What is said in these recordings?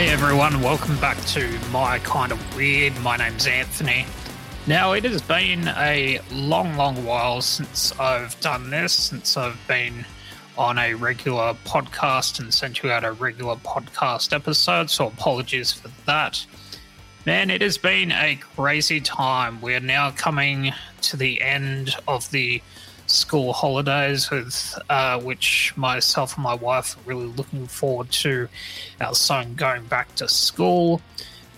Hey everyone, welcome back to My Kind of Weird. My name's Anthony. Now, it has been a long, long while since I've done this, since I've been on a regular podcast and sent you out a regular podcast episode, so apologies for that. Man, it has been a crazy time. We're now coming to the end of the school holidays, with uh, which myself and my wife are really looking forward to our son going back to school.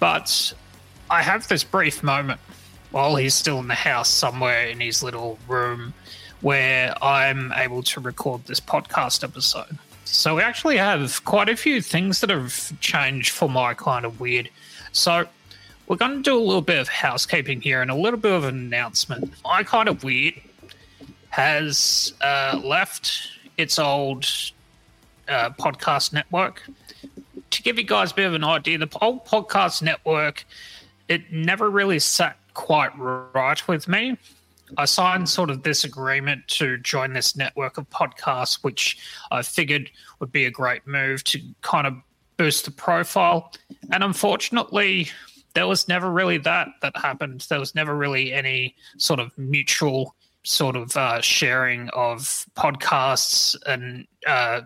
But I have this brief moment while he's still in the house somewhere in his little room where I'm able to record this podcast episode. So we actually have quite a few things that have changed for my kind of weird. So we're going to do a little bit of housekeeping here and a little bit of an announcement. My kind of weird has uh, left its old uh, podcast network. To give you guys a bit of an idea, the old podcast network it never really sat quite right with me. I signed sort of this agreement to join this network of podcasts, which I figured would be a great move to kind of boost the profile. And unfortunately, there was never really that that happened. There was never really any sort of mutual sort of uh, sharing of podcasts and uh,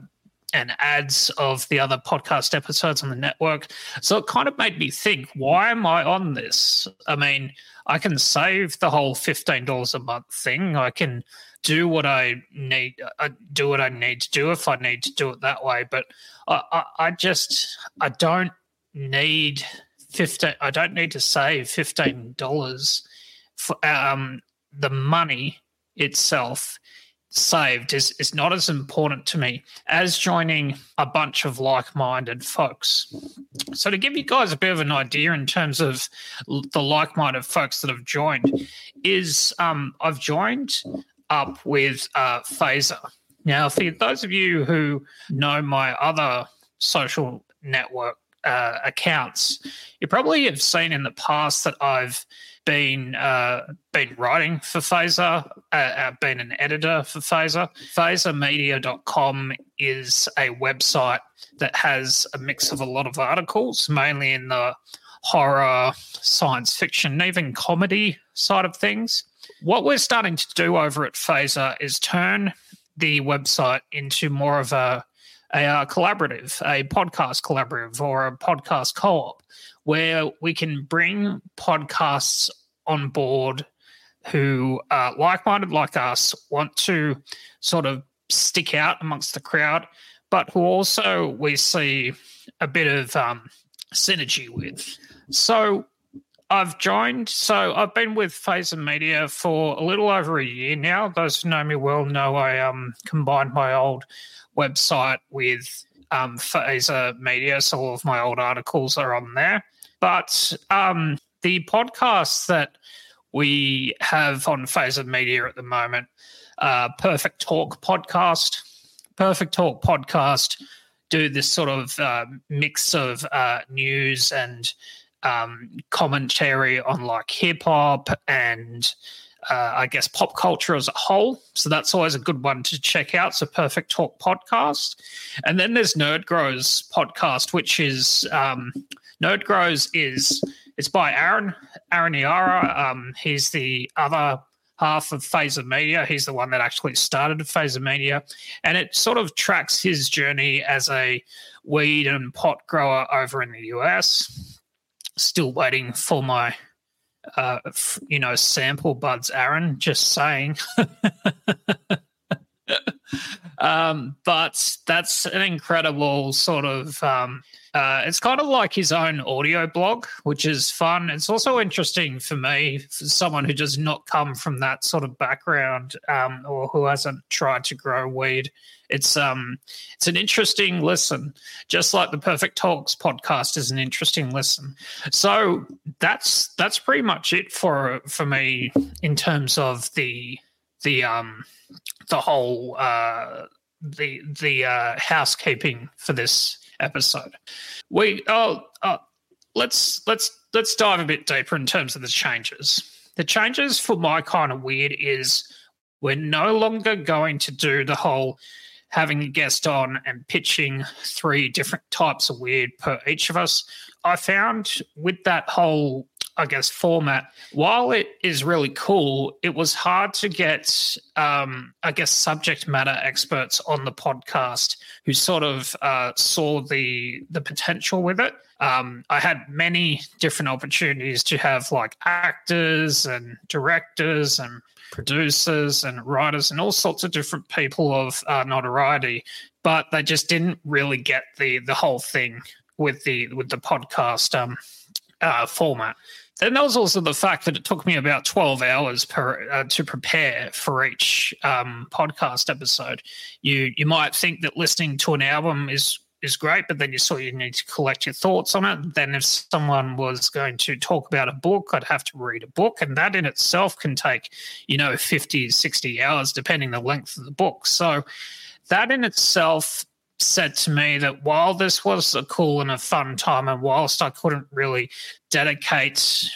and ads of the other podcast episodes on the network. So it kind of made me think, why am I on this? I mean, I can save the whole fifteen dollars a month thing. I can do what I need, I uh, do what I need to do if I need to do it that way. But I, I, I just I don't need fifteen. I don't need to save fifteen dollars for um, the money itself saved is, is not as important to me as joining a bunch of like-minded folks. So to give you guys a bit of an idea in terms of the like-minded folks that have joined, is um, I've joined up with uh, Phaser. Now, for those of you who know my other social network uh, accounts, you probably have seen in the past that I've been uh, been writing for Phaser, uh, uh, been an editor for Phaser. PhaserMedia.com is a website that has a mix of a lot of articles, mainly in the horror, science fiction, even comedy side of things. What we're starting to do over at Phaser is turn the website into more of a a uh, collaborative, a podcast collaborative, or a podcast co op, where we can bring podcasts on board who are like minded like us, want to sort of stick out amongst the crowd, but who also we see a bit of um, synergy with. So I've joined. So I've been with Phaser Media for a little over a year now. Those who know me well know I um, combined my old website with um, Phaser Media, so all of my old articles are on there. But um, the podcasts that we have on Phaser Media at the moment, uh, Perfect Talk podcast, Perfect Talk podcast, do this sort of uh, mix of uh, news and um, commentary on like hip hop and uh, I guess, pop culture as a whole. So that's always a good one to check out. So Perfect Talk podcast. And then there's Nerd Grows podcast, which is um, Nerd Grows is it's by Aaron, Aaron Yara. Um, he's the other half of Phaser Media. He's the one that actually started Phaser Media. And it sort of tracks his journey as a weed and pot grower over in the US. Still waiting for my uh, you know, sample buds, Aaron. Just saying. um, but that's an incredible sort of. Um, uh, it's kind of like his own audio blog, which is fun. It's also interesting for me, for someone who does not come from that sort of background um, or who hasn't tried to grow weed it's um it's an interesting listen, just like the Perfect Talks podcast is an interesting listen. So that's that's pretty much it for for me in terms of the the um the whole uh the the uh housekeeping for this episode. We oh, oh let's let's let's dive a bit deeper in terms of the changes. The changes for my kind of weird is we're no longer going to do the whole having a guest on and pitching three different types of weird per each of us. I found with that whole guess, format, while it is really cool, it was hard to get, um, I guess, subject matter experts on the podcast who sort of uh, saw the the potential with it. Um, I had many different opportunities to have like actors and directors and producers and writers and all sorts of different people of uh, notoriety, but they just didn't really get the the whole thing with the with the podcast um, uh, format. And there was also the fact that it took me about 12 hours per uh, to prepare for each um, podcast episode. You you might think that listening to an album is is great, but then you sort of need to collect your thoughts on it. Then if someone was going to talk about a book, I'd have to read a book, and that in itself can take, you know, 50, 60 hours, depending the length of the book. So that in itself said to me that while this was a cool and a fun time, and whilst I couldn't really dedicate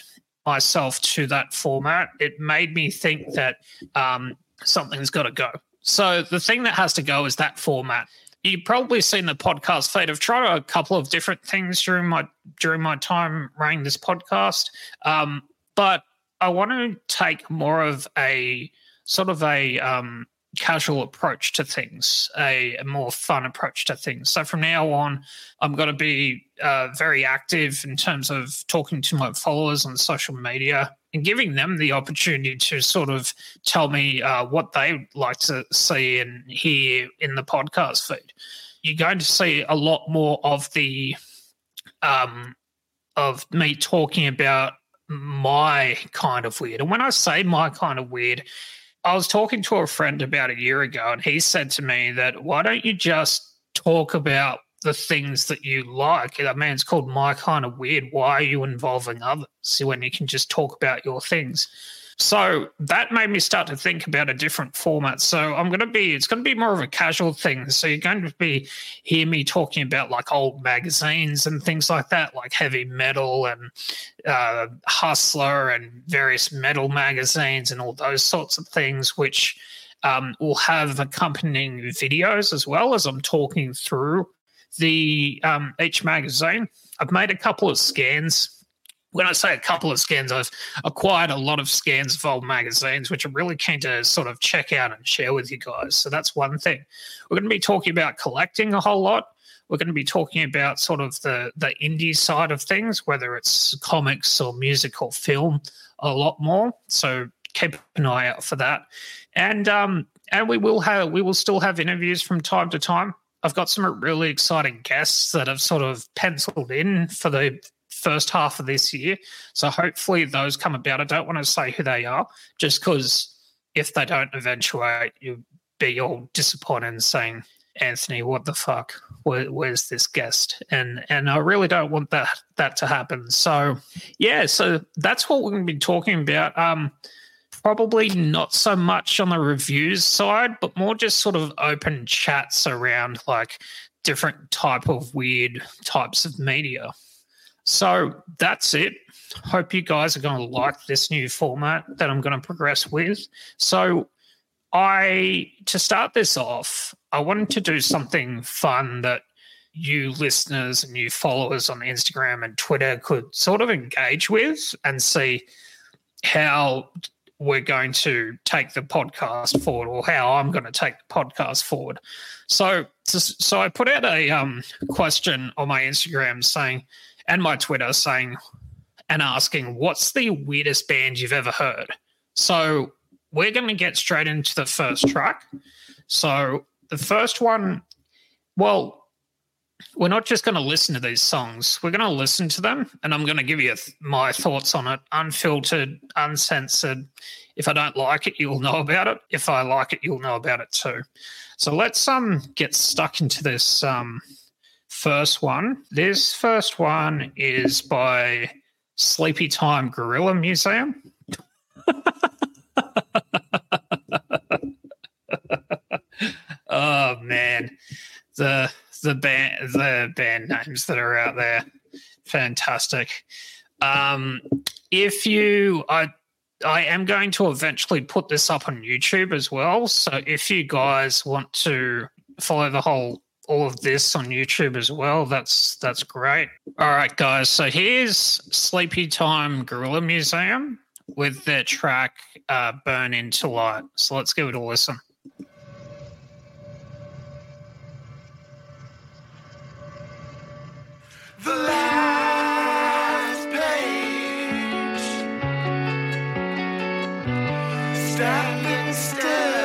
myself to that format, it made me think that um, something's got to go. So the thing that has to go is that format. You've probably seen the podcast feed. I've tried a couple of different things during my during my time running this podcast, um, but I want to take more of a sort of a um, casual approach to things, a, a, more fun approach to things. So from now on, I'm going to be uh, very active in terms of talking to my followers on social media and giving them the opportunity to sort of tell me uh, what they like to see and hear in the podcast feed. You're going to see a lot more of the um, of me talking about my kind of weird. And when I say my kind of weird, I was talking to a friend about a year ago, and he said to me that why don't you just talk about the things that you like? I mean, it's called My Kind of Weird. Why are you involving others when you can just talk about your things? So that made me start to think about a different format. So I'm going to be, it's going to be more of a casual thing. So you're going to be hear me talking about like old magazines and things like that, like heavy metal and uh, Hustler and various metal magazines and all those sorts of things, which um, will have accompanying videos as well as I'm talking through the um, each magazine. I've made a couple of scans when I say a couple of scans, I've acquired a lot of scans of old magazines, which I'm really keen to sort of check out and share with you guys. So that's one thing. We're going to be talking about collecting a whole lot. We're going to be talking about sort of the the indie side of things, whether it's comics or music or film, a lot more. So keep an eye out for that. And um, and we will have we will still have interviews from time to time. I've got some really exciting guests that have sort of penciled in for the first half of this year. So hopefully those come about. I don't want to say who they are, just because if they don't eventuate, you'll be all disappointed and saying, Anthony, what the fuck? Where, where's this guest? And and I really don't want that that to happen. So yeah, so that's what we're going to be talking about. Um, probably not so much on the reviews side, but more just sort of open chats around like different type of weird types of media. So that's it. Hope you guys are going to like this new format that I'm going to progress with. So, I, to start this off, I wanted to do something fun that you listeners and you followers on Instagram and Twitter could sort of engage with and see how we're going to take the podcast forward or how I'm going to take the podcast forward. So, so I put out a um, question on my Instagram saying, and my Twitter saying and asking, what's the weirdest band you've ever heard? So we're going to get straight into the first track. So the first one, well, we're not just going to listen to these songs. We're going to listen to them, and I'm going to give you my thoughts on it, unfiltered, uncensored. If I don't like it, you'll know about it. If I like it, you'll know about it too. So let's um get stuck into this um first one. This first one is by Sleepytime Gorilla Museum. oh man, the the band the band names that are out there, fantastic. Um, if you, I I am going to eventually put this up on YouTube as well. So if you guys want to follow the whole all of this on YouTube as well. That's that's great. All right, guys. So here's Sleepytime Gorilla Museum with their track uh, "Burn Into Light." So let's give it a listen. The last page, standing still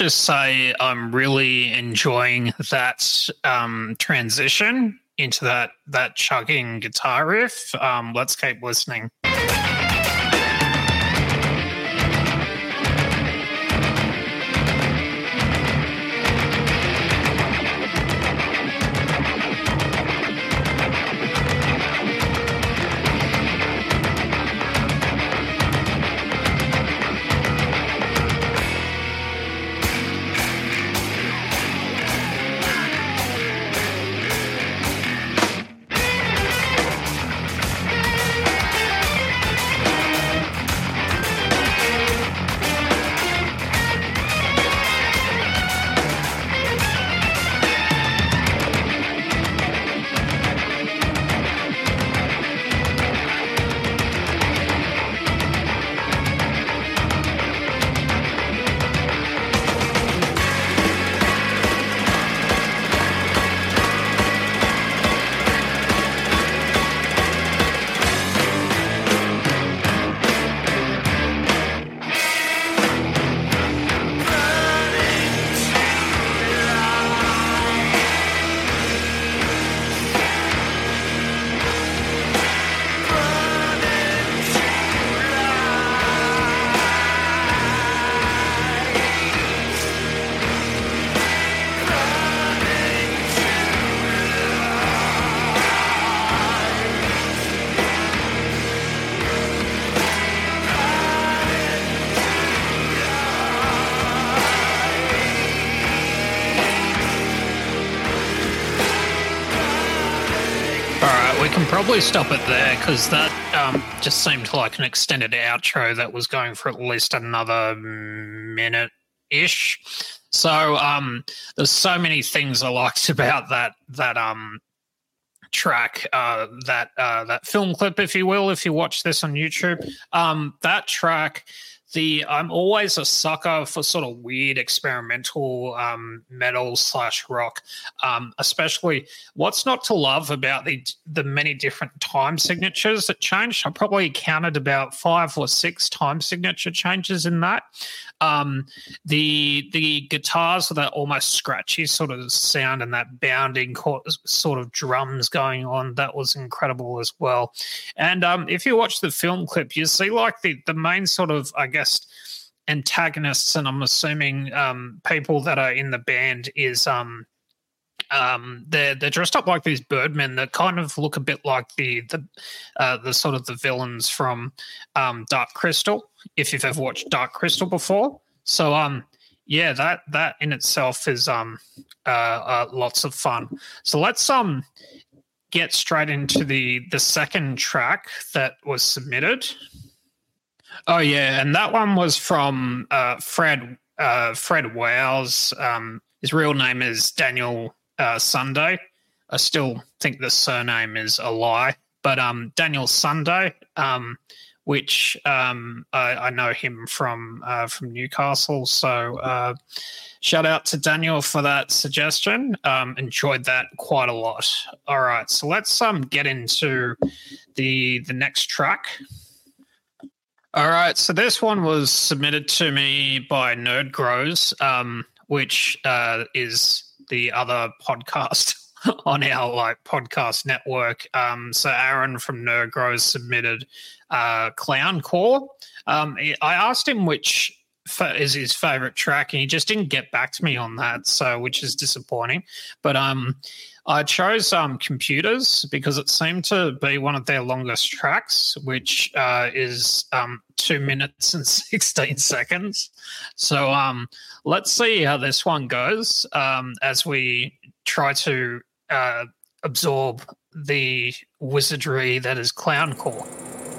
just say I'm really enjoying that um, transition into that that chugging guitar riff. Um, let's keep listening. Probably stop it there because that um, just seemed like an extended outro that was going for at least another minute ish. So um, there's so many things I liked about that that um track, uh, that uh, that film clip, if you will, if you watch this on YouTube. Um, that track, the I'm always a sucker for sort of weird experimental um, metal slash rock, um, especially what's not to love about the the many different time signatures that changed. I probably counted about five or six time signature changes in that. Um, the the guitars with that almost scratchy sort of sound and that bounding co- sort of drums going on that was incredible as well. And um, if you watch the film clip, you see like the the main sort of I guess antagonists, and I'm assuming um, people that are in the band is um um, they're they're dressed up like these birdmen that kind of look a bit like the the uh, the sort of the villains from um, Dark Crystal. If you've ever watched Dark Crystal before, so um yeah that that in itself is um uh, uh lots of fun. So let's um get straight into the the second track that was submitted. Oh yeah, and that one was from uh, Fred uh, Fred Wowes. Um, his real name is Daniel uh, Sunday. I still think the surname is a lie, but um, Daniel Sunday, um, which um, I, I know him from uh, from Newcastle. So uh, shout out to Daniel for that suggestion. Um, enjoyed that quite a lot. All right, so let's um get into the the next track. All right, so this one was submitted to me by Nerd Grows, um, which uh, is the other podcast on our like podcast network. Um, so Aaron from Nerd Grows submitted uh, Clown Core. Um, I asked him which fa- is his favorite track, and he just didn't get back to me on that. So, which is disappointing. But um, I chose um, computers because it seemed to be one of their longest tracks, which uh, is um, two minutes and 16 seconds. So um, let's see how this one goes um, as we try to uh, absorb the wizardry that is Clown Core. Oh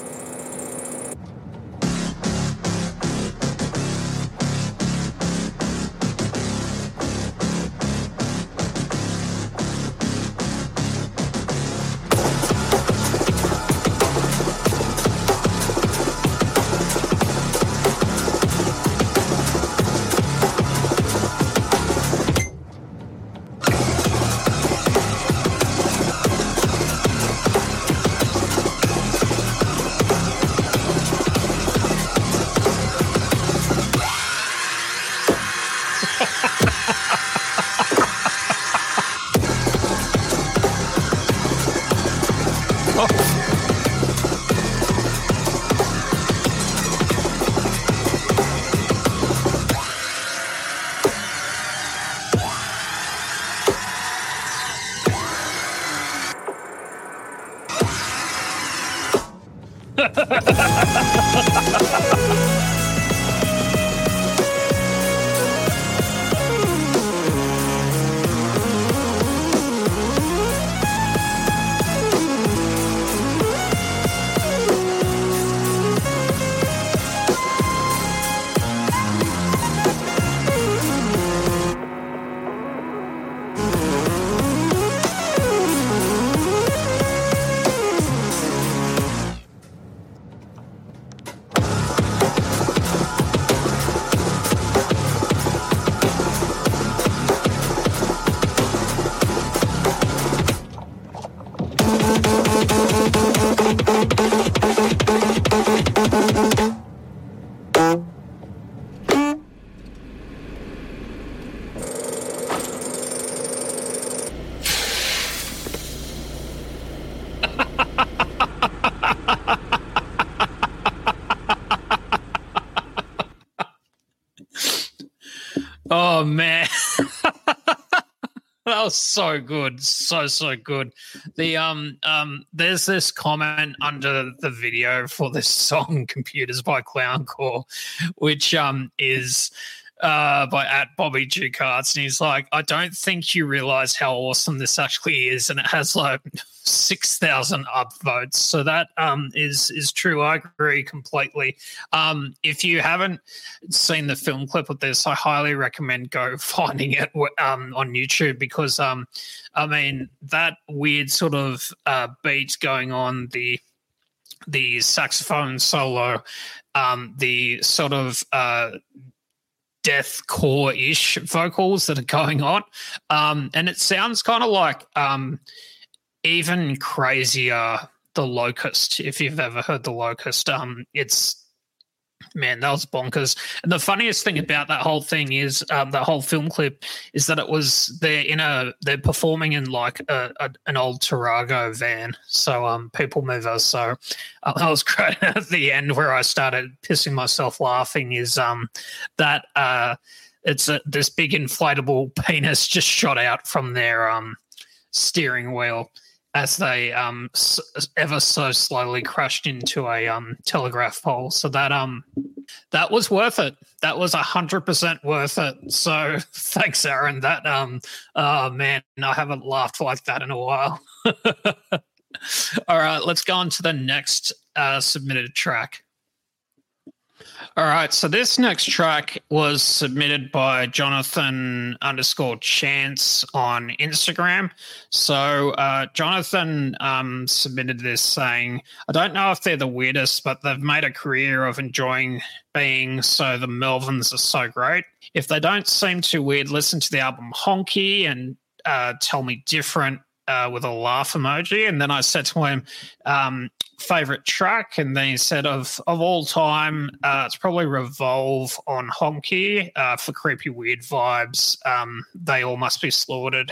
so good. So so good. The um um there's this comment under the video for this song Computers by Clown Core, which um is uh, by at Bobby Ducarts, and he's like, I don't think you realize how awesome this actually is, and it has like six thousand upvotes. So that um, is is true. I agree completely. Um, if you haven't seen the film clip of this, I highly recommend go finding it um, on YouTube because um, I mean that weird sort of uh, beat going on the the saxophone solo, um, the sort of uh, death core ish vocals that are going on. Um, and it sounds kind of like um, even crazier the locust if you've ever heard the locust um it's man that was bonkers. And the funniest thing about that whole thing is um whole film clip is that it was they're in a they're performing in like a, a an old Tarago van. So um people mover so uh, that was great. At the end where I started pissing myself laughing is um that uh it's a, this big inflatable penis just shot out from their um steering wheel as they um ever so slowly crashed into a um telegraph pole. So that um that was worth it. That was a hundred percent worth it. So thanks aaron. That um oh man i haven't laughed like that in a while. All right let's go on to the next uh submitted track all right, so this next track was submitted by Jonathan underscore Chance on Instagram. So uh, Jonathan um, submitted this saying, I don't know if they're the weirdest, but they've made a career of enjoying being so the Melvins are so great. If they don't seem too weird, listen to the album Honky and uh, tell me different uh, with a laugh emoji. And then I said to him, um, favorite track, and then he said of of all time, uh, it's probably Revolve on Honky uh, for creepy weird vibes. Um, they all must be slaughtered.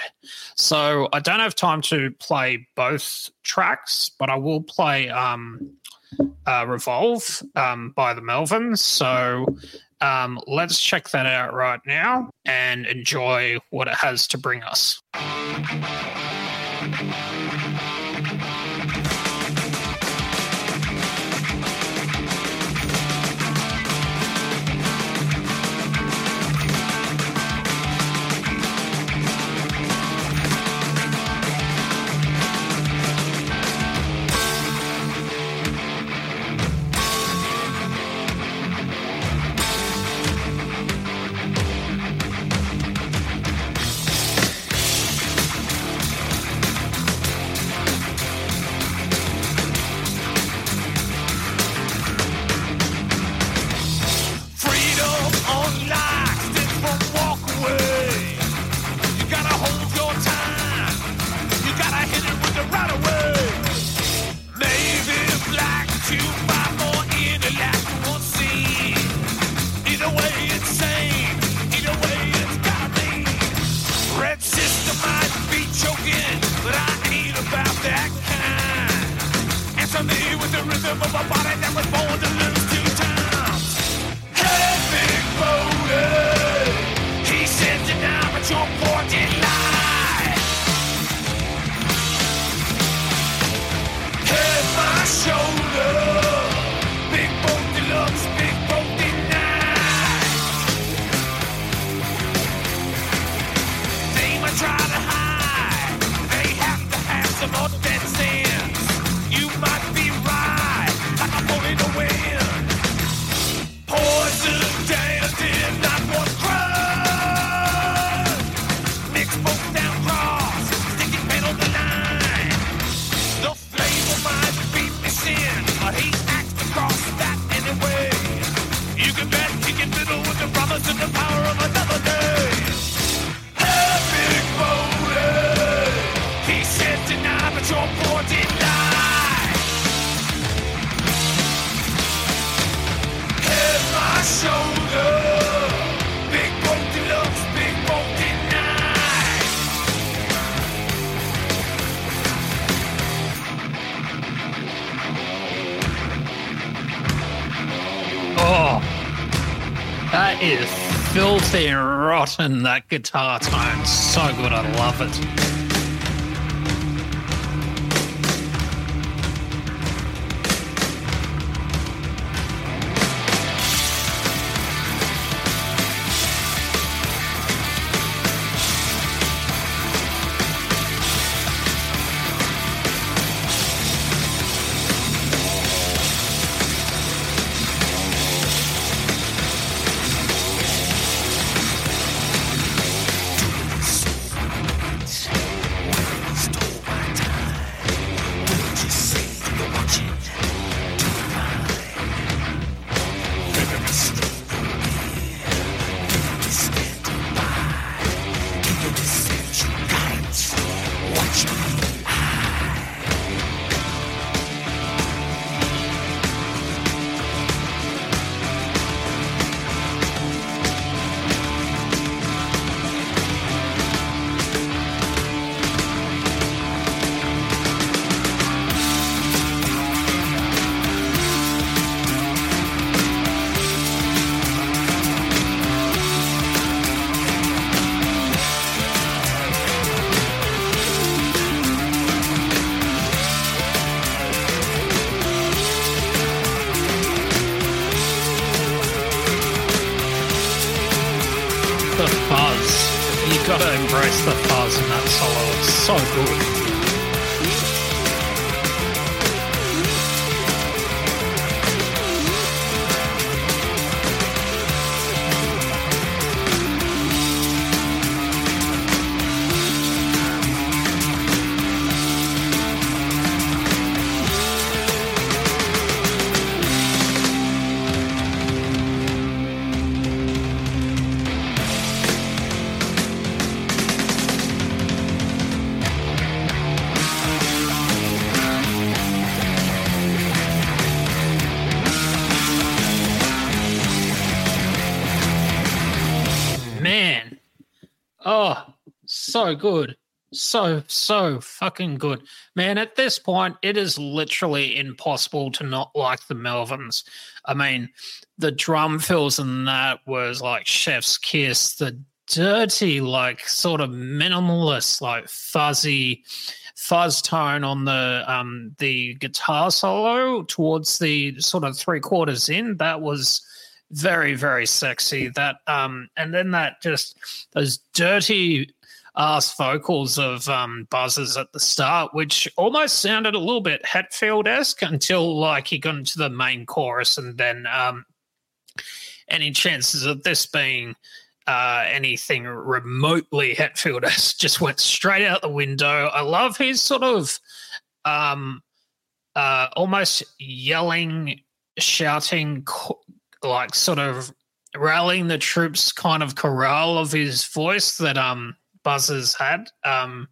So I don't have time to play both tracks, but I will play um, uh, Revolve um, by the Melvins. So. Um, let's check that out right now and enjoy what it has to bring us. Filthy rotten. That guitar tone, so good. I love it. Solo. It's so good. So, so fucking good. Man, at this point, it is literally impossible to not like the Melvins. I mean, the drum fills in that was like Chef's Kiss, the dirty, like sort of minimalist, like fuzzy fuzz tone on the um the guitar solo towards the sort of three quarters in. That was very very sexy that um and then that just those dirty ass vocals of um Buzz's at the start which almost sounded a little bit hetfield-esque until like he got into the main chorus and then um any chances of this being uh, anything remotely Hetfield-esque just went straight out the window. I love his sort of um, uh, almost yelling, shouting, like sort of rallying the troops kind of chorale of his voice that um Buzzers had. Um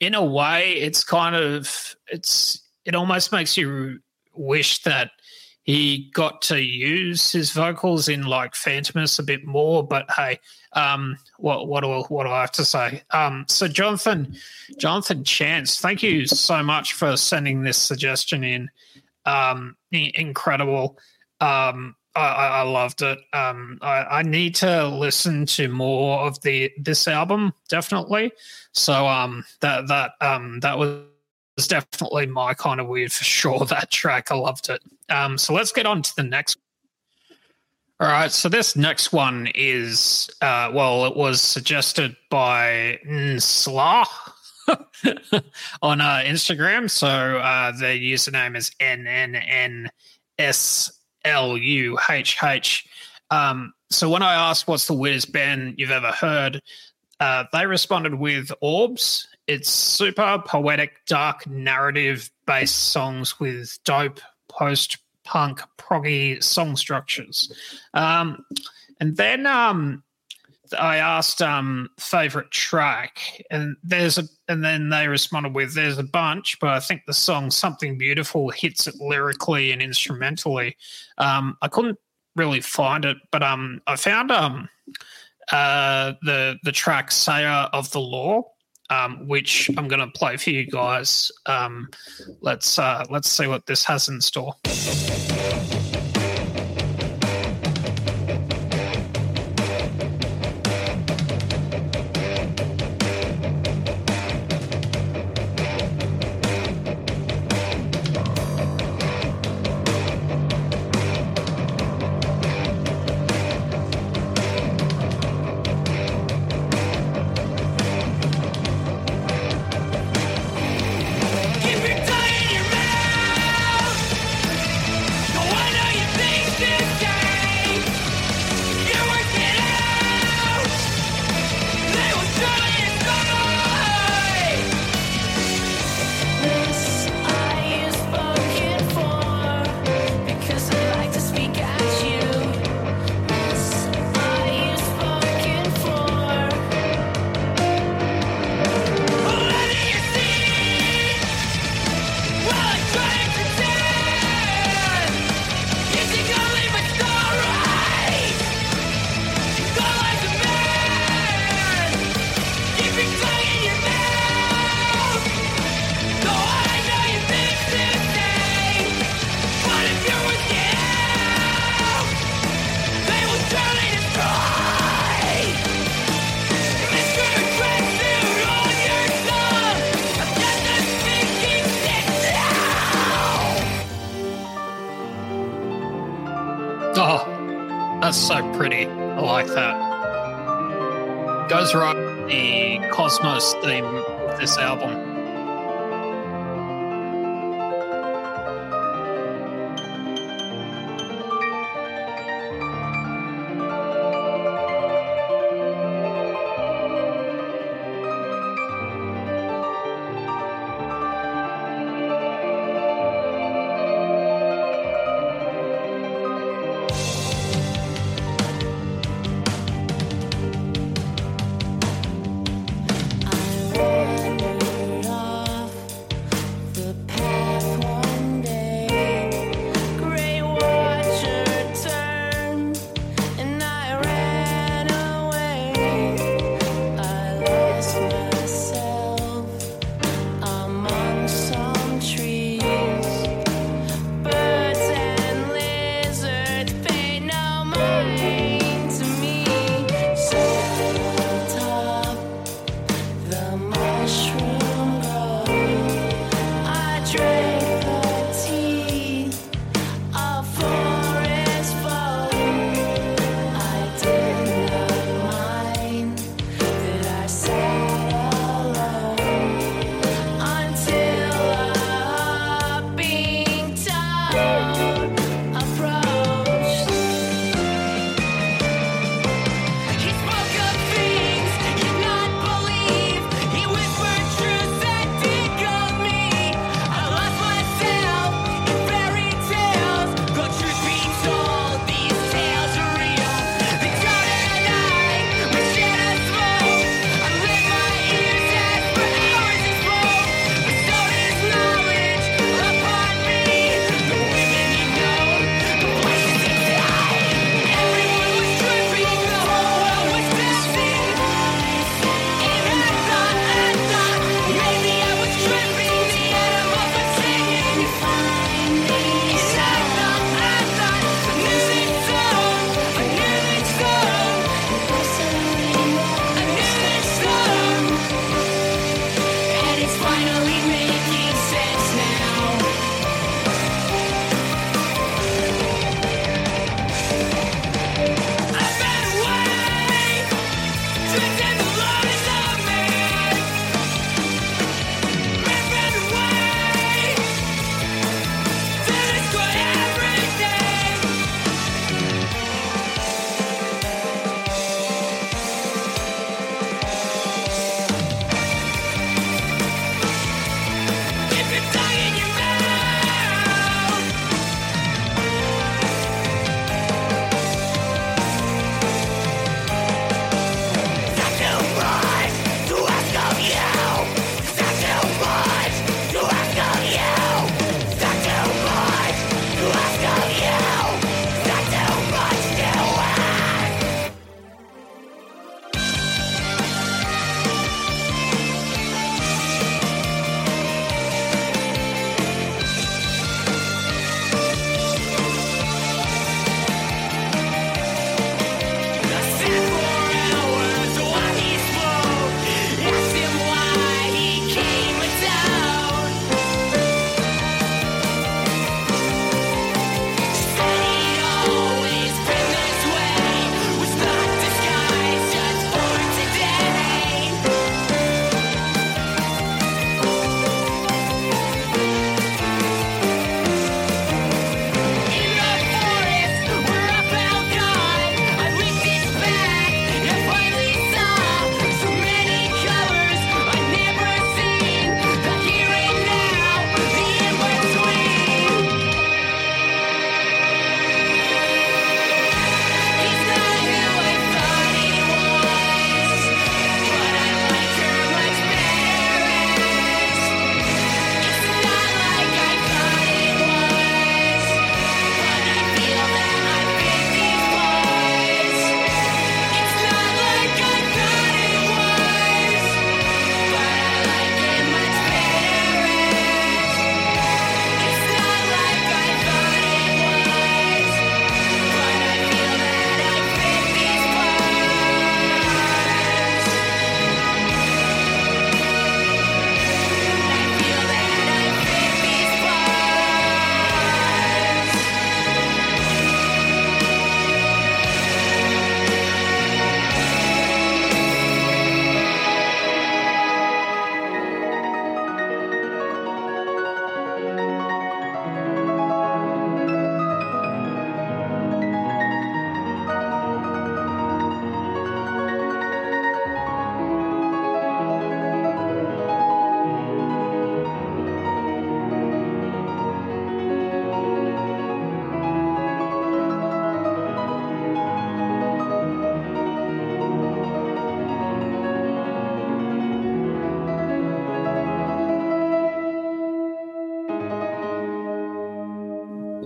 in a way it's kind of it's it almost makes you wish that he got to use his vocals in like Fantômas a bit more, but hey, um, what what do what do I have to say? Um, so Jonathan, Jonathan Chance, thank you so much for sending this suggestion in. Um, incredible. Um, I, I loved it. Um, I, I need to listen to more of the this album definitely. So um, that that um, that was definitely my kind of weird for sure. That track, I loved it. Um, so let's get on to the next. All right, so this next one is uh, well, it was suggested by Nsla on uh, Instagram. So uh, the username is N N N S L U H H. Um, so when I asked what's the weirdest band you've ever heard, uh, they responded with Orbs. It's super poetic, dark narrative based songs with dope post punk proggy song structures. Um, and then um, I asked um, favorite track, and there's a, and then they responded with there's a bunch, but I think the song "Something Beautiful" hits it lyrically and instrumentally. Um, I couldn't really find it, but um, I found um, uh, the the track "Sayer of the Law." Um, which I'm going to play for you guys. Um, let's uh, let's see what this has in store.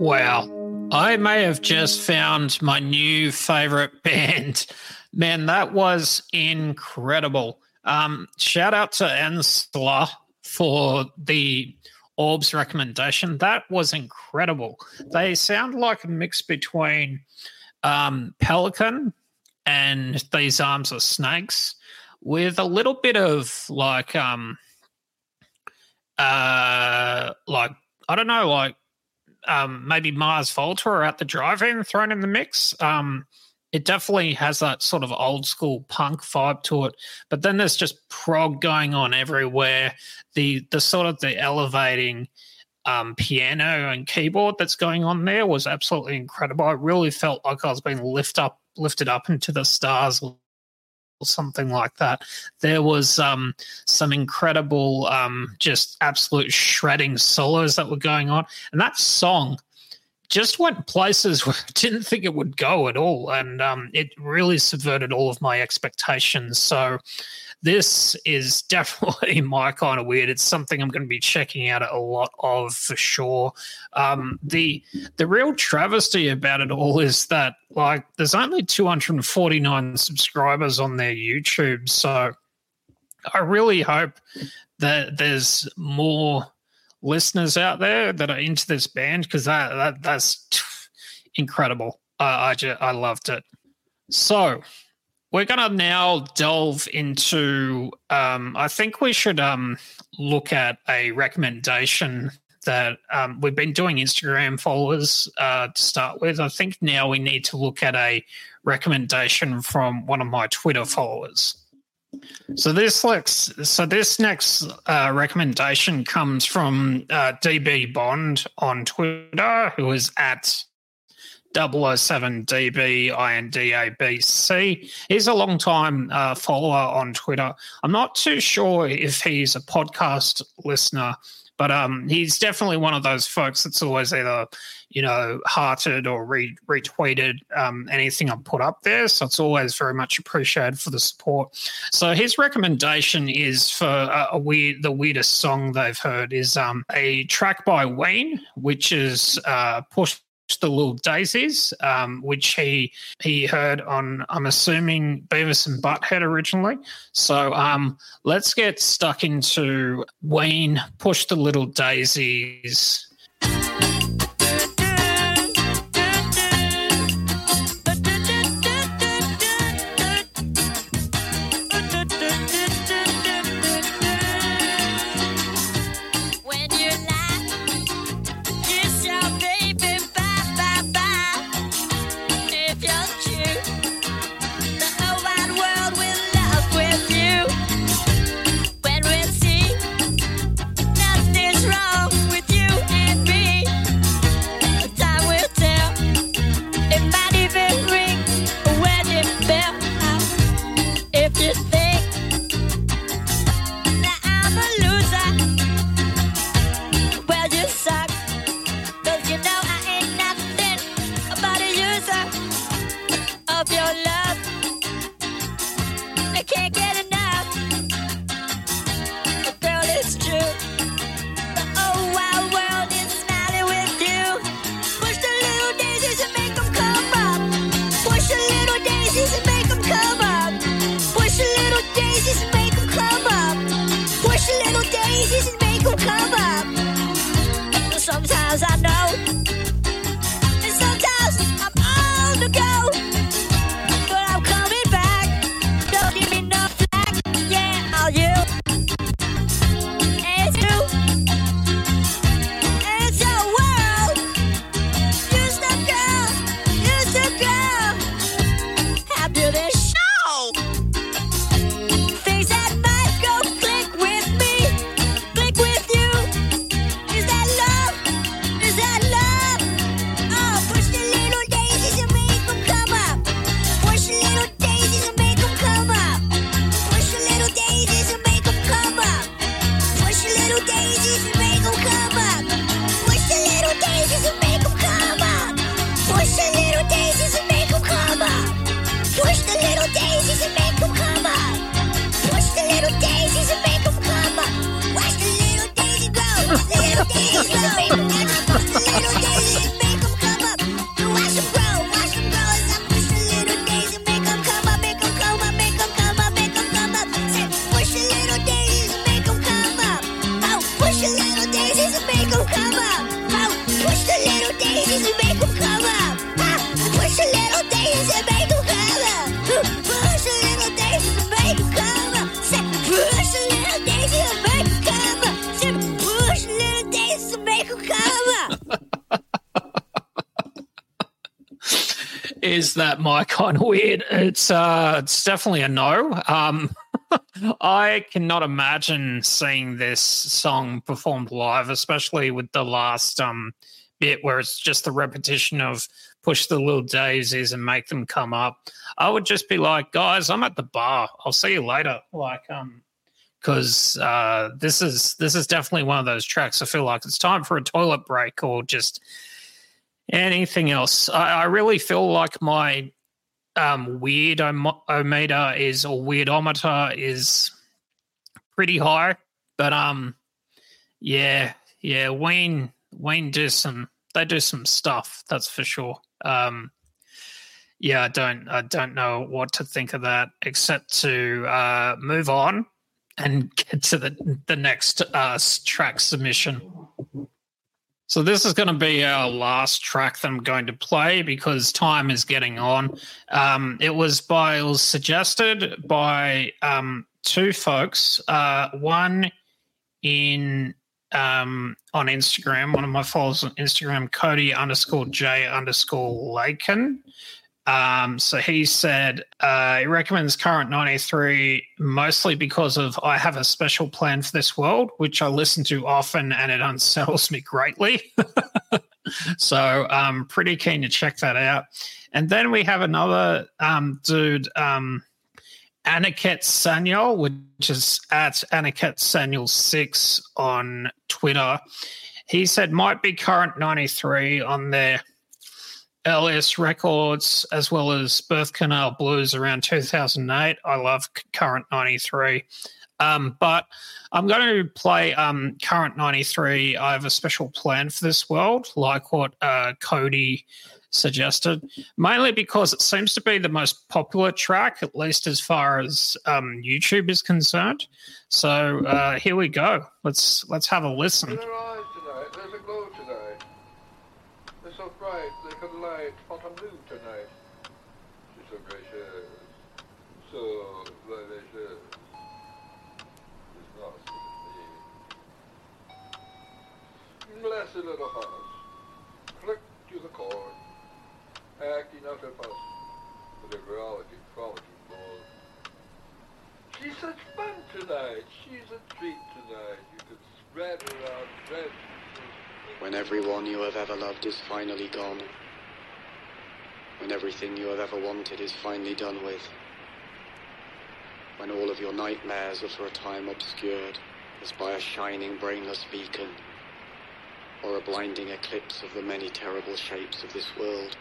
Wow. I may have just found my new favorite band. Man, that was incredible. Um, shout out to Ensla for the Orbs recommendation. That was incredible. They sound like a mix between um, Pelican and These Arms Are Snakes with a little bit of like, um, uh, like, I don't know, like um, maybe Mars Volta or At the Drive-In thrown in the mix. Um, it definitely has that sort of old school punk vibe to it, but then there's just prog going on everywhere. The the sort of the elevating um, piano and keyboard that's going on there was absolutely incredible. I really felt like I was being lifted up lifted up into the stars or something like that. There was um, some incredible, um, just absolute shredding solos that were going on, and that song just went places where I didn't think it would go at all, and um, it really subverted all of my expectations. So. This is definitely my kind of weird. It's something I'm going to be checking out a lot of for sure. Um, the the real travesty about it all is that like there's only 249 subscribers on their YouTube, so I really hope that there's more listeners out there that are into this band because that, that that's incredible. I I, just, I loved it. So we're gonna now delve into. Um, I think we should um, look at a recommendation that um, we've been doing Instagram followers uh, to start with. I think now we need to look at a recommendation from one of my Twitter followers. So this next, so this next uh, recommendation comes from uh, DB Bond on Twitter, who is at 007DBINDABC. He's a long time uh, follower on Twitter. I'm not too sure if he's a podcast listener, but um, he's definitely one of those folks that's always either, you know, hearted or re- retweeted um, anything I put up there. So it's always very much appreciated for the support. So his recommendation is for a, a weird, the weirdest song they've heard is um, a track by Ween, which is uh, Push the Little Daisies, um, which he he heard on I'm assuming Beavis and Butthead originally. So um, let's get stuck into Ween Push the Little Daisies. Of your love. I can't get enough. But girl, it's true. The whole wide world is smiling with you. Push the little daisies and make them come up. Push the little daisies and make them come up. Push the little daisies and make them come up. Push the little daisies and make them come up. Kind of weird? It's uh, it's definitely a no. Um, I cannot imagine seeing this song performed live, especially with the last um bit where it's just the repetition of push the little daisies and make them come up. I would just be like, guys, I'm at the bar. I'll see you later. Like, um, because uh, this is this is definitely one of those tracks. I feel like it's time for a toilet break or just anything else. I, I really feel like my um, weird meter is or weirdometer is pretty high, but um, yeah, yeah, Ween Ween do some they do some stuff that's for sure. Um, yeah, I don't I don't know what to think of that except to uh, move on and get to the the next uh, track submission. So this is going to be our last track that I'm going to play because time is getting on. Um, it was by it was suggested by um, two folks. Uh, one in um, on Instagram, one of my followers on Instagram, Cody underscore J underscore Lakin. Um, so he said uh, he recommends Current 93 mostly because of I have a special plan for this world, which I listen to often and it unsettles me greatly. so I'm pretty keen to check that out. And then we have another um, dude, um, Aniket Sanyal, which is at Aniket Sanyal6 on Twitter. He said might be Current 93 on their LS Records as well as Birth Canal Blues around 2008. I love Current 93. Um, but I'm going to play um, Current 93. I have a special plan for this world, like what uh, Cody suggested, mainly because it seems to be the most popular track, at least as far as um, YouTube is concerned. So uh, here we go. Let's let's have a listen. They could light Fontainebleau tonight. She's so gracious, so vivacious. She's not me. Blessed little heart, click to the chord, acting out her fuss, with a reality, quality more. She's such fun tonight. She's a treat tonight. You could spread her out. When everyone you have ever loved is finally gone. When everything you have ever wanted is finally done with. When all of your nightmares are for a time obscured as by a shining brainless beacon or a blinding eclipse of the many terrible shapes of this world.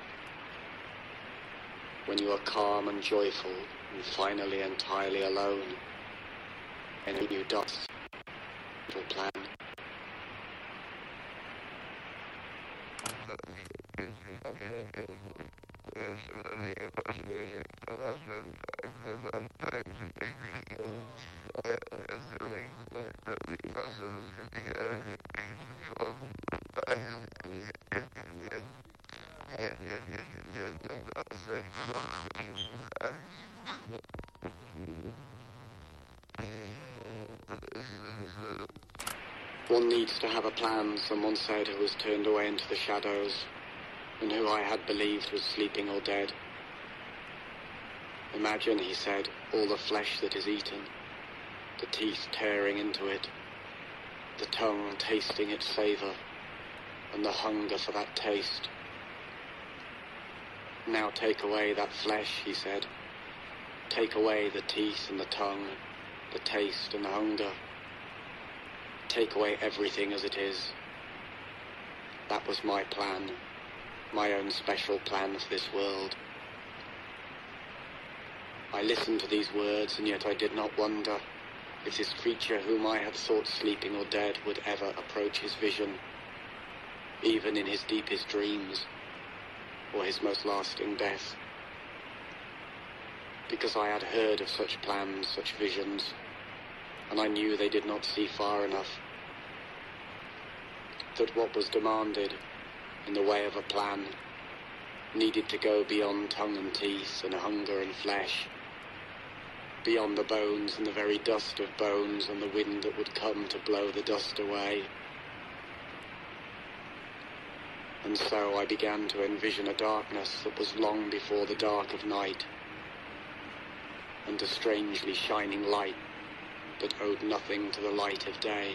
When you are calm and joyful and finally entirely alone. And you dust your plan. One needs to have a plan, someone said, who was turned away into the shadows, and who I had believed was sleeping or dead. Imagine, he said, all the flesh that is eaten, the teeth tearing into it, the tongue tasting its savour, and the hunger for that taste. Now take away that flesh, he said. Take away the teeth and the tongue, the taste and the hunger. Take away everything as it is. That was my plan, my own special plan for this world. I listened to these words, and yet I did not wonder if this creature whom I had thought sleeping or dead would ever approach his vision, even in his deepest dreams, or his most lasting death. Because I had heard of such plans, such visions, and I knew they did not see far enough. That what was demanded in the way of a plan, needed to go beyond tongue and teeth and hunger and flesh, beyond the bones and the very dust of bones and the wind that would come to blow the dust away. And so I began to envision a darkness that was long before the dark of night, and a strangely shining light that owed nothing to the light of day.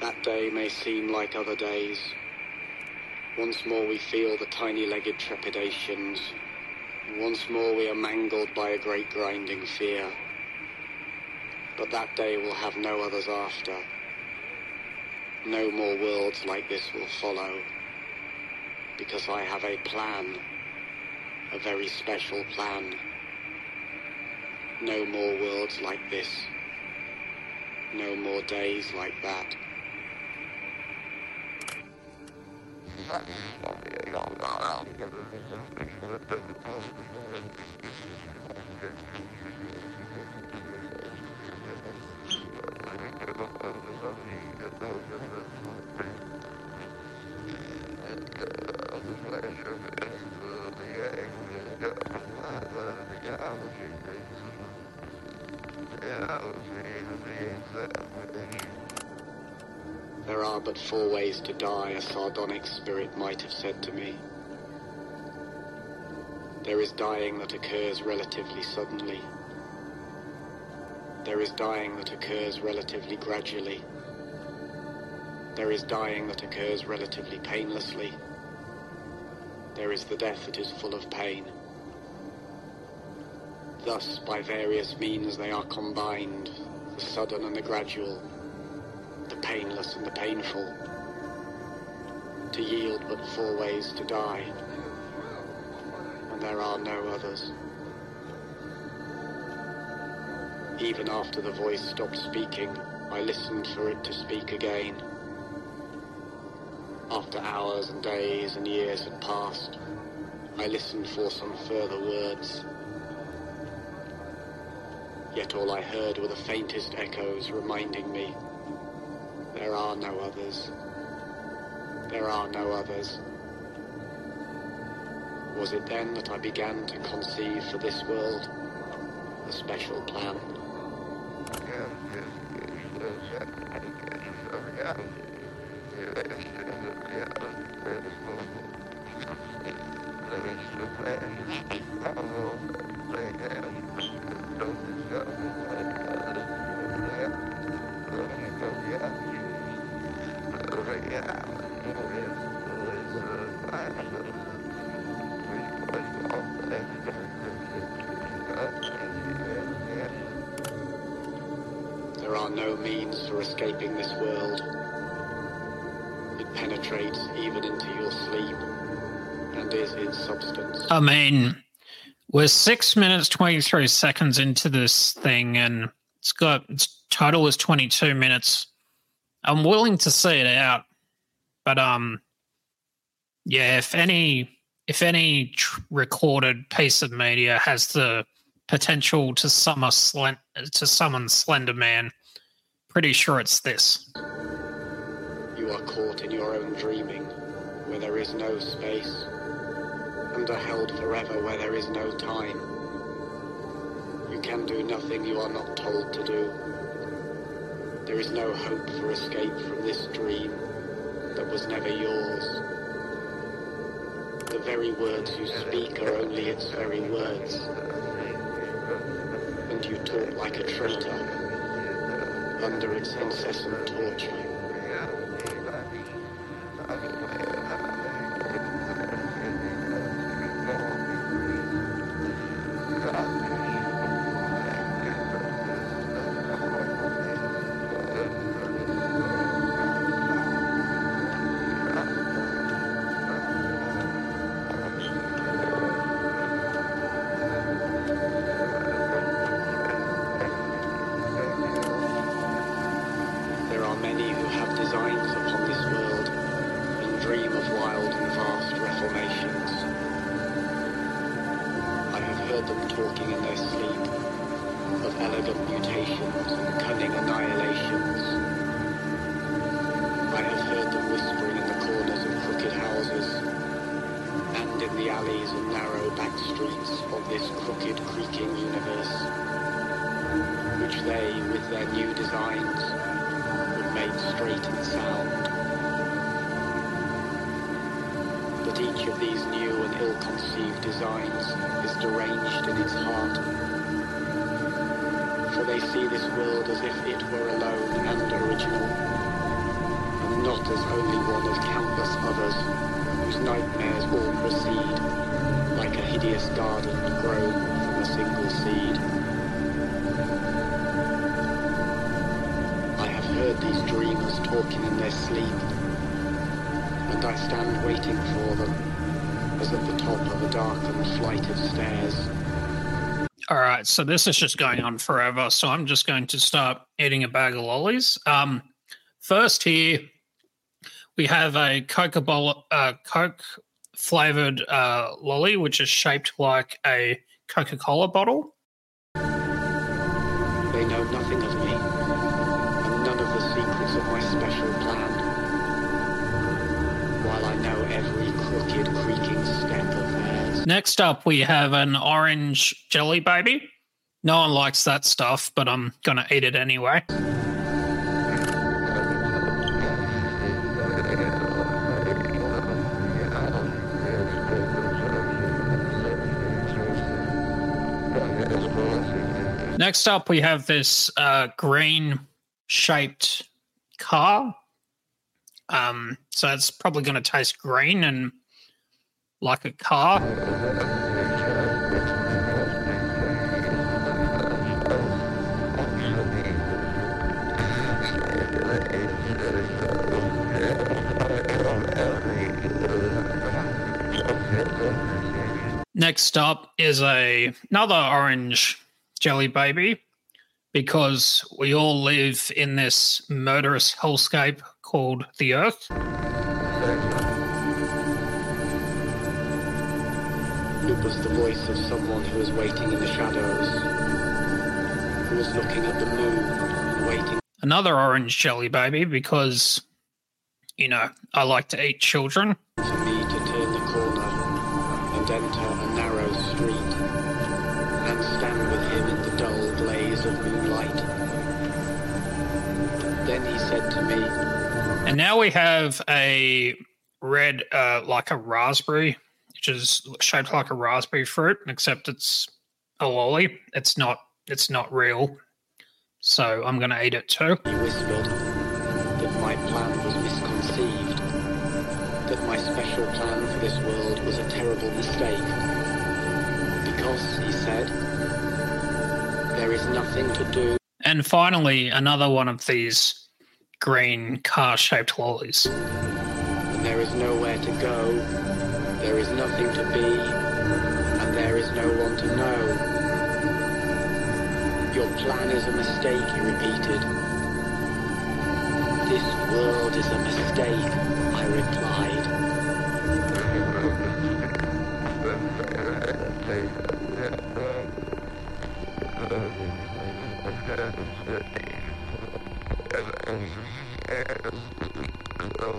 That day may seem like other days. Once more we feel the tiny-legged trepidations. Once more we are mangled by a great grinding fear. But that day will have no others after. No more worlds like this will follow. Because I have a plan. A very special plan. No more worlds like this. No more days like that. Yeah, I was being, being, being, being. There are but four ways to die, a sardonic spirit might have said to me. There is dying that occurs relatively suddenly. There is dying that occurs relatively gradually. There is dying that occurs relatively painlessly. There is the death that is full of pain. Thus, by various means, they are combined the sudden and the gradual, painless and the painful, to yield but four ways to die, and there are no others. Even after the voice stopped speaking, I listened for it to speak again. After hours and days and years had passed, I listened for some further words. Yet all I heard were the faintest echoes reminding me there are no others. There are no others. Was it then that I began to conceive for this world a special plan? For escaping this world. It penetrates even into your sleep and is its substance. I mean, we're six minutes, 23 seconds into this thing, and it's got its total is 22 minutes. I'm willing to see it out, but, um, yeah, if any, if any tr- recorded piece of media has the potential to summon, to summon Slender Man, pretty sure it's this. You are caught in your own dreaming, where there is no space, and are held forever where there is no time. You can do nothing you are not told to do. There is no hope for escape from this dream that was never yours. The very words you speak are only its very words, and you talk like a traitor under its incessant torture. Right, so this is just going on forever. So I'm just going to start eating a bag of lollies. Um, first here, we have a Coca Cola, uh, Coke flavored uh, lolly, which is shaped like a Coca Cola bottle. They know nothing of me, and none of the secrets of my special plan. While I know every crooked, creaking step of theirs. Next up, we have an orange jelly baby. No one likes that stuff, but I'm going to eat it anyway. Next up, we have this uh, green shaped car. Um, so it's probably going to taste green and like a car. Next up is a another orange jelly baby because we all live in this murderous hellscape called the Earth. It was the voice of someone who was waiting in the shadows, who was looking at the moon and waiting Another orange jelly baby because, you know, I like to eat children. for me to And now we have a red, uh, like a raspberry, which is shaped like a raspberry fruit, except it's a lolly. It's not. It's not real. So I'm gonna eat it too. he whispered, that my plan was misconceived, that my special plan for this world was a terrible mistake. Because, he said, there is nothing to do And finally, another one of these green car-shaped lollies. and there is nowhere to go, there is nothing to be, and there is no one to know. Your plan is a mistake, he repeated. This world is a mistake, I replied. The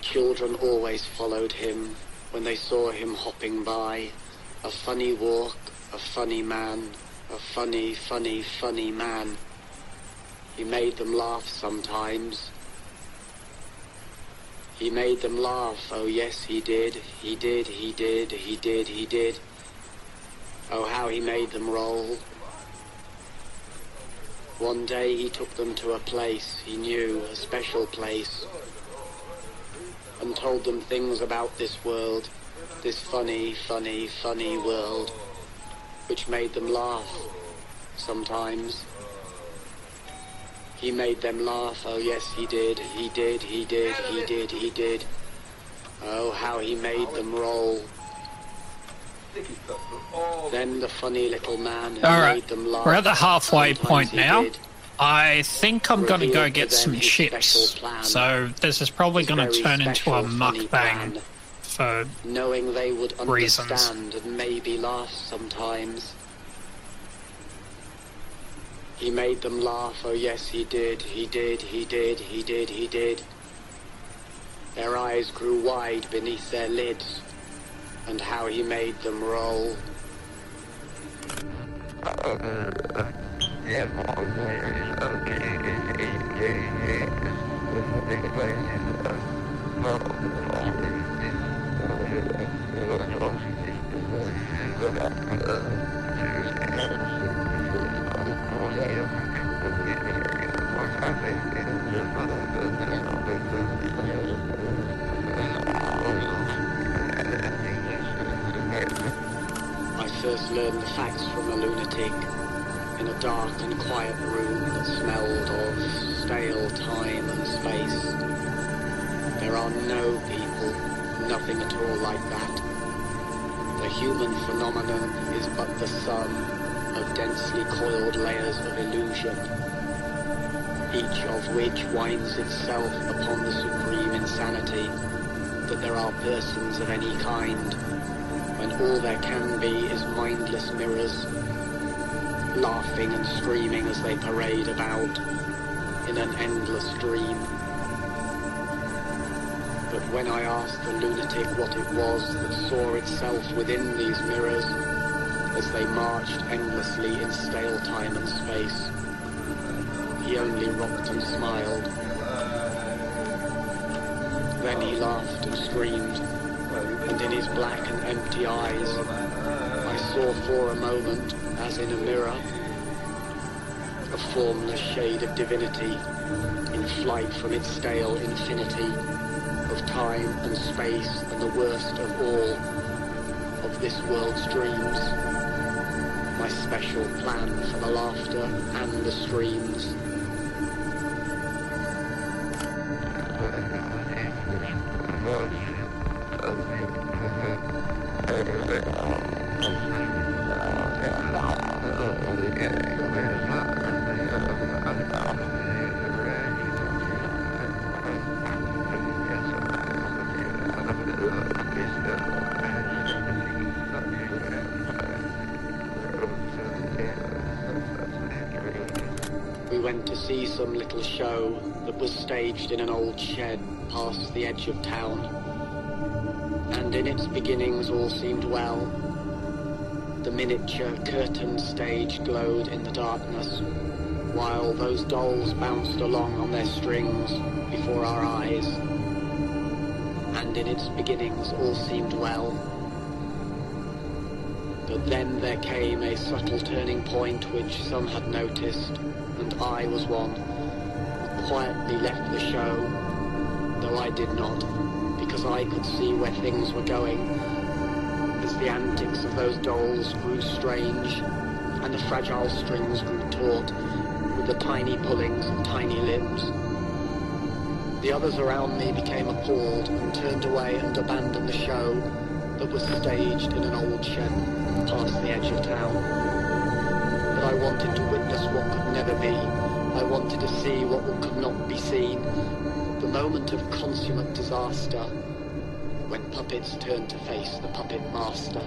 children always followed him when they saw him hopping by. A funny walk, a funny man, a funny, funny, funny man. Made them laugh sometimes. He made them laugh, oh yes he did, he did, he did, he did, he did. Oh how he made them roll. One day he took them to a place he knew, a special place, and told them things about this world, this funny, funny, funny world, which made them laugh sometimes. He made them laugh, oh yes he did, he did, he did, he did, he did. Oh, how he made them roll. sticky stuff for all Then the funny little man who All right, made them laugh. we're at the halfway point now. did. I think I'm going to go get some chips. So this is probably going to turn into a mukbang for knowing they would Reasons. understand and maybe laugh sometimes. He made them laugh, oh yes he did, he did, he did, he did, he did. Their eyes grew wide beneath their lids, and how he made them roll. First learned the facts from a lunatic in a dark and quiet room that smelled of stale time and space. There are no people, nothing at all like that. The human phenomenon is but the of densely coiled layers of illusion, each of which winds itself upon the supreme insanity that there are persons of any kind when all there can be is mindless mirrors, laughing and screaming as they parade about in an endless dream. But when I asked the lunatic what it was that saw itself within these mirrors, as they marched endlessly in stale time and space, he only rocked and smiled. Then he laughed and screamed, and in his black and empty eyes, I saw for a moment, as in a mirror, a formless shade of divinity in flight from its stale infinity of time and space and the worst of all of this world's dreams. Special plan for the laughter and the streams. See some little show that was staged in an old shed past the edge of town. And in its beginnings all seemed well. The miniature curtain stage glowed in the darkness, while those dolls bounced along on their strings before our eyes. And in its beginnings all seemed well. But then there came a subtle turning point which some had noticed, I was one, who quietly left the show, though I did not, because I could see where things were going, as the antics of those dolls grew strange, and the fragile strings grew taut, with the tiny pullings of tiny limbs. The others around me became appalled and turned away and abandoned the show that was staged in an old shed past the edge of town. Wanted to witness what could never be. I wanted to see what could not be seen. The moment of consummate disaster when puppets turned to face the puppet master.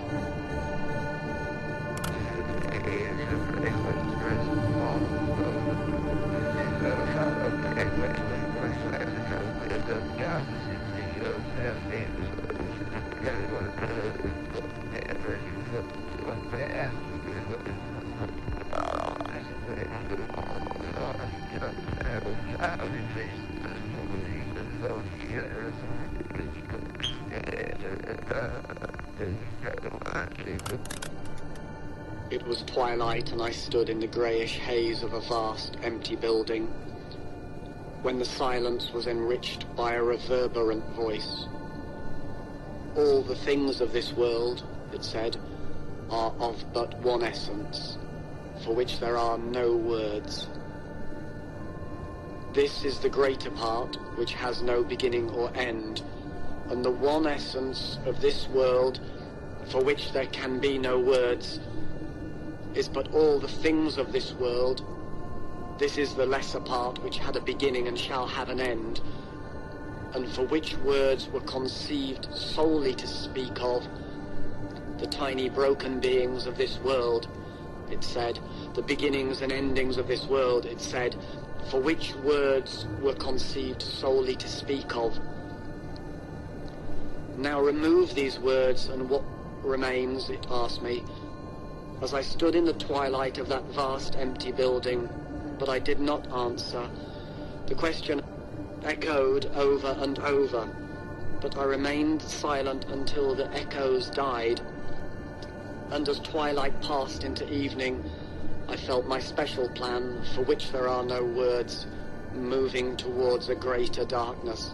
Twilight and I stood in the greyish haze of a vast empty building when the silence was enriched by a reverberant voice. All the things of this world, it said, are of but one essence, for which there are no words. This is the greater part, which has no beginning or end, and the one essence of this world for which there can be no words, is but all the things of this world. This is the lesser part which had a beginning and shall have an end, and for which words were conceived solely to speak of the tiny broken beings of this world, it said, the beginnings and endings of this world, it said, for which words were conceived solely to speak of. Now remove these words, and what remains, it asked me, as I stood in the twilight of that vast empty building, but I did not answer. The question echoed over and over, but I remained silent until the echoes died. And as twilight passed into evening, I felt my special plan, for which there are no words, moving towards a greater darkness.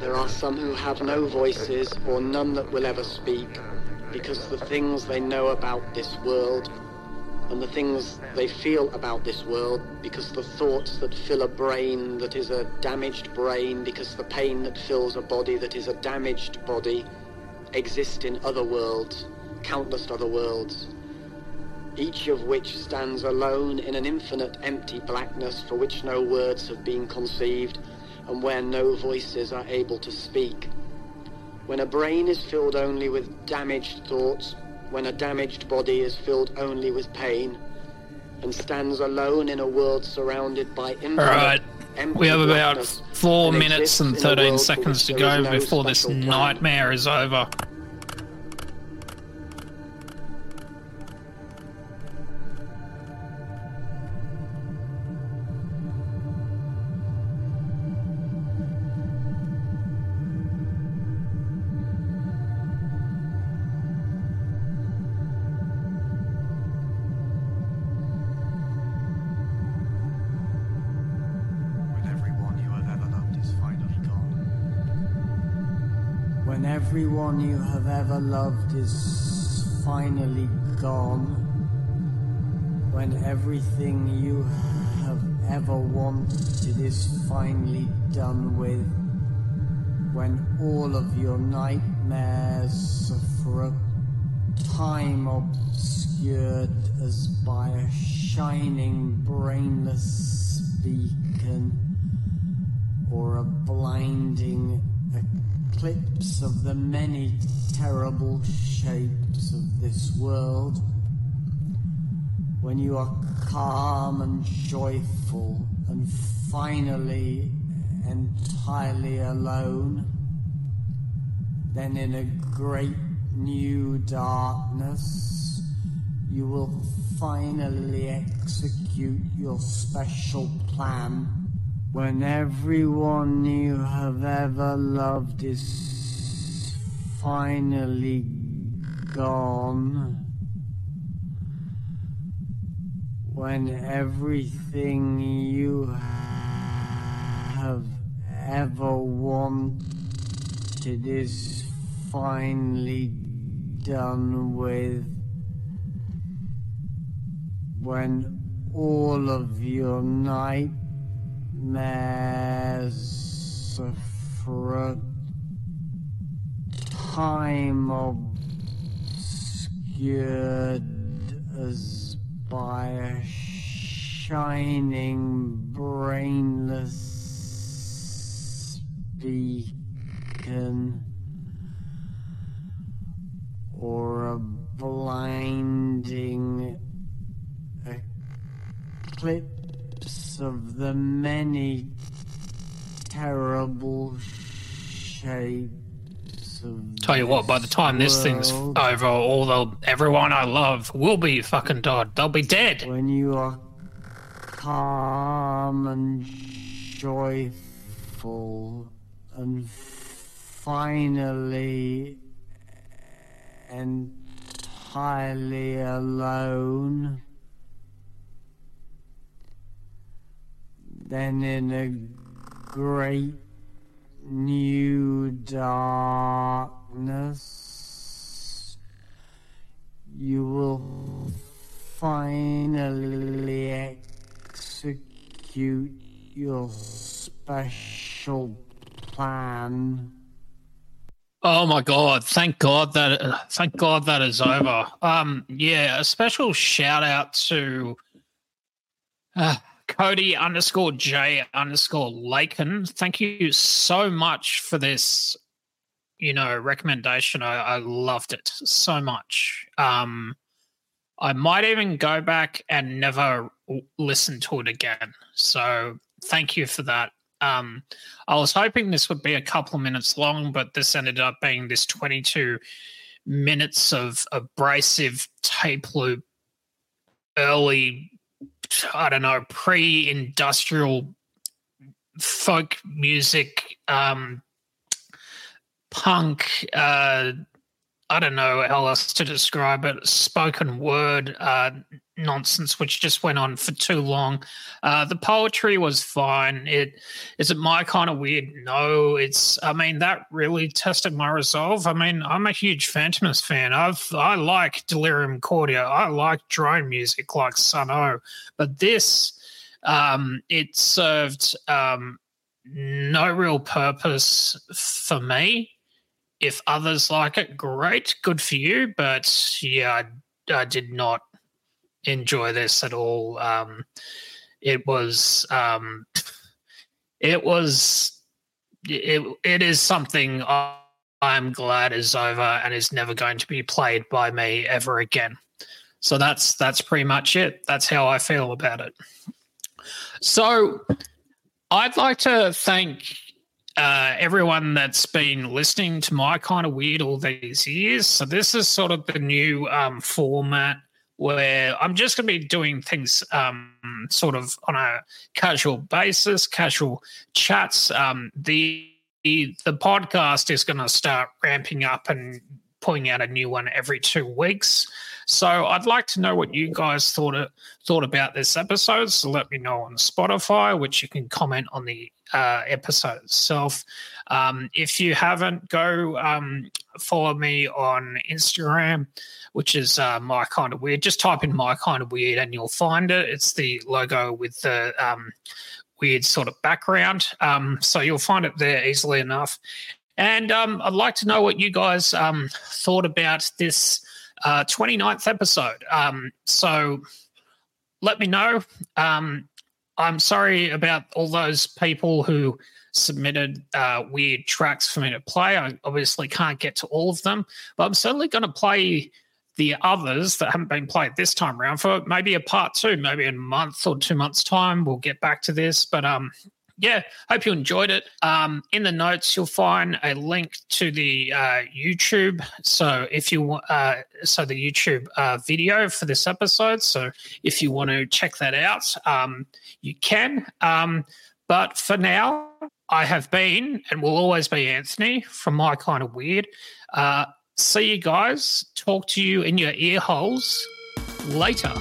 There are some who have no voices or none that will ever speak because the things they know about this world and the things they feel about this world because the thoughts that fill a brain that is a damaged brain because the pain that fills a body that is a damaged body exist in other worlds, countless other worlds, each of which stands alone in an infinite empty blackness for which no words have been conceived and where no voices are able to speak. When a brain is filled only with damaged thoughts, when a damaged body is filled only with pain, and stands alone in a world surrounded by infinite All right. We have about four minutes and 13 seconds to which there is go no before this plan. nightmare is over. When everyone you have ever loved is finally gone. When everything you have ever wanted is finally done with. When all of your nightmares are for a time obscured as by a shining brainless beacon or a blinding eclipse of the many terrible shapes of this world. When you are calm and joyful and finally entirely alone, then in a great new darkness, you will finally execute your special plan when everyone you have ever loved is finally gone. When everything you have ever wanted is finally done with. When all of your nightmares are for a time obscured as by a shining brainless beacon or a blinding eclipse of the many terrible shapes of Tell you what, by the time this thing's over, all the everyone I love will be fucking dead. They'll be dead. when you are calm and joyful and finally entirely alone, then in a great new darkness, you will finally execute your special plan. Oh my god! Thank God that thank God that is over. Um, yeah, a special shout out to uh, Cody underscore J underscore Laken. Thank you so much for this. You know, recommendation. I, I loved it so much. Um, I might even go back and never listen to it again. So thank you for that. Um, I was hoping this would be a couple of minutes long, but this ended up being this 22 minutes of abrasive tape loop, early, I don't know, pre industrial folk music, um, punk, uh, I don't know how else to describe it, spoken word uh, nonsense, which just went on for too long. Uh, the poetry was fine. It is it my kind of weird? No, it's. I mean, that really tested my resolve. I mean, I'm a huge Fantômas fan. I've I like Delirium Cordia. I like drone music like Sunn O))), but this um, it served um, no real purpose for me. If others like it, great, good for you. But yeah, I, I did not enjoy this at all. Um, it was, um, it was, it, it is something I'm glad is over and is never going to be played by me ever again. So that's that's pretty much it. That's how I feel about it. So I'd like to thank uh, everyone that's been listening to my kind of weird all these years. So this is sort of the new um, format where I'm just going to be doing things um, sort of on a casual basis, casual chats. Um, the the podcast is going to start ramping up and putting out a new one every two weeks. So I'd like to know what you guys thought of, thought about this episode. So let me know on Spotify, which you can comment on the uh, episode itself. Um, if you haven't, go um, follow me on Instagram, which is uh, my kind of weird. Just type in my kind of weird, and you'll find it. It's the logo with the um, weird sort of background. Um, so you'll find it there easily enough. And um, I'd like to know what you guys um, thought about this uh, 29th episode. Um, so let me know. Um, I'm sorry about all those people who submitted uh, weird tracks for me to play. I obviously can't get to all of them, but I'm certainly going to play the others that haven't been played this time around for maybe a part two, maybe in a month or two months' time. We'll get back to this. But um, yeah, hope you enjoyed it. Um, in the notes, you'll find a link to the uh, YouTube. So if you uh, so the YouTube uh, video for this episode. So if you want to check that out, um, you can. Um, but for now, I have been and will always be Anthony from My Kind of Weird. Uh, see you guys. Talk to you in your ear holes later.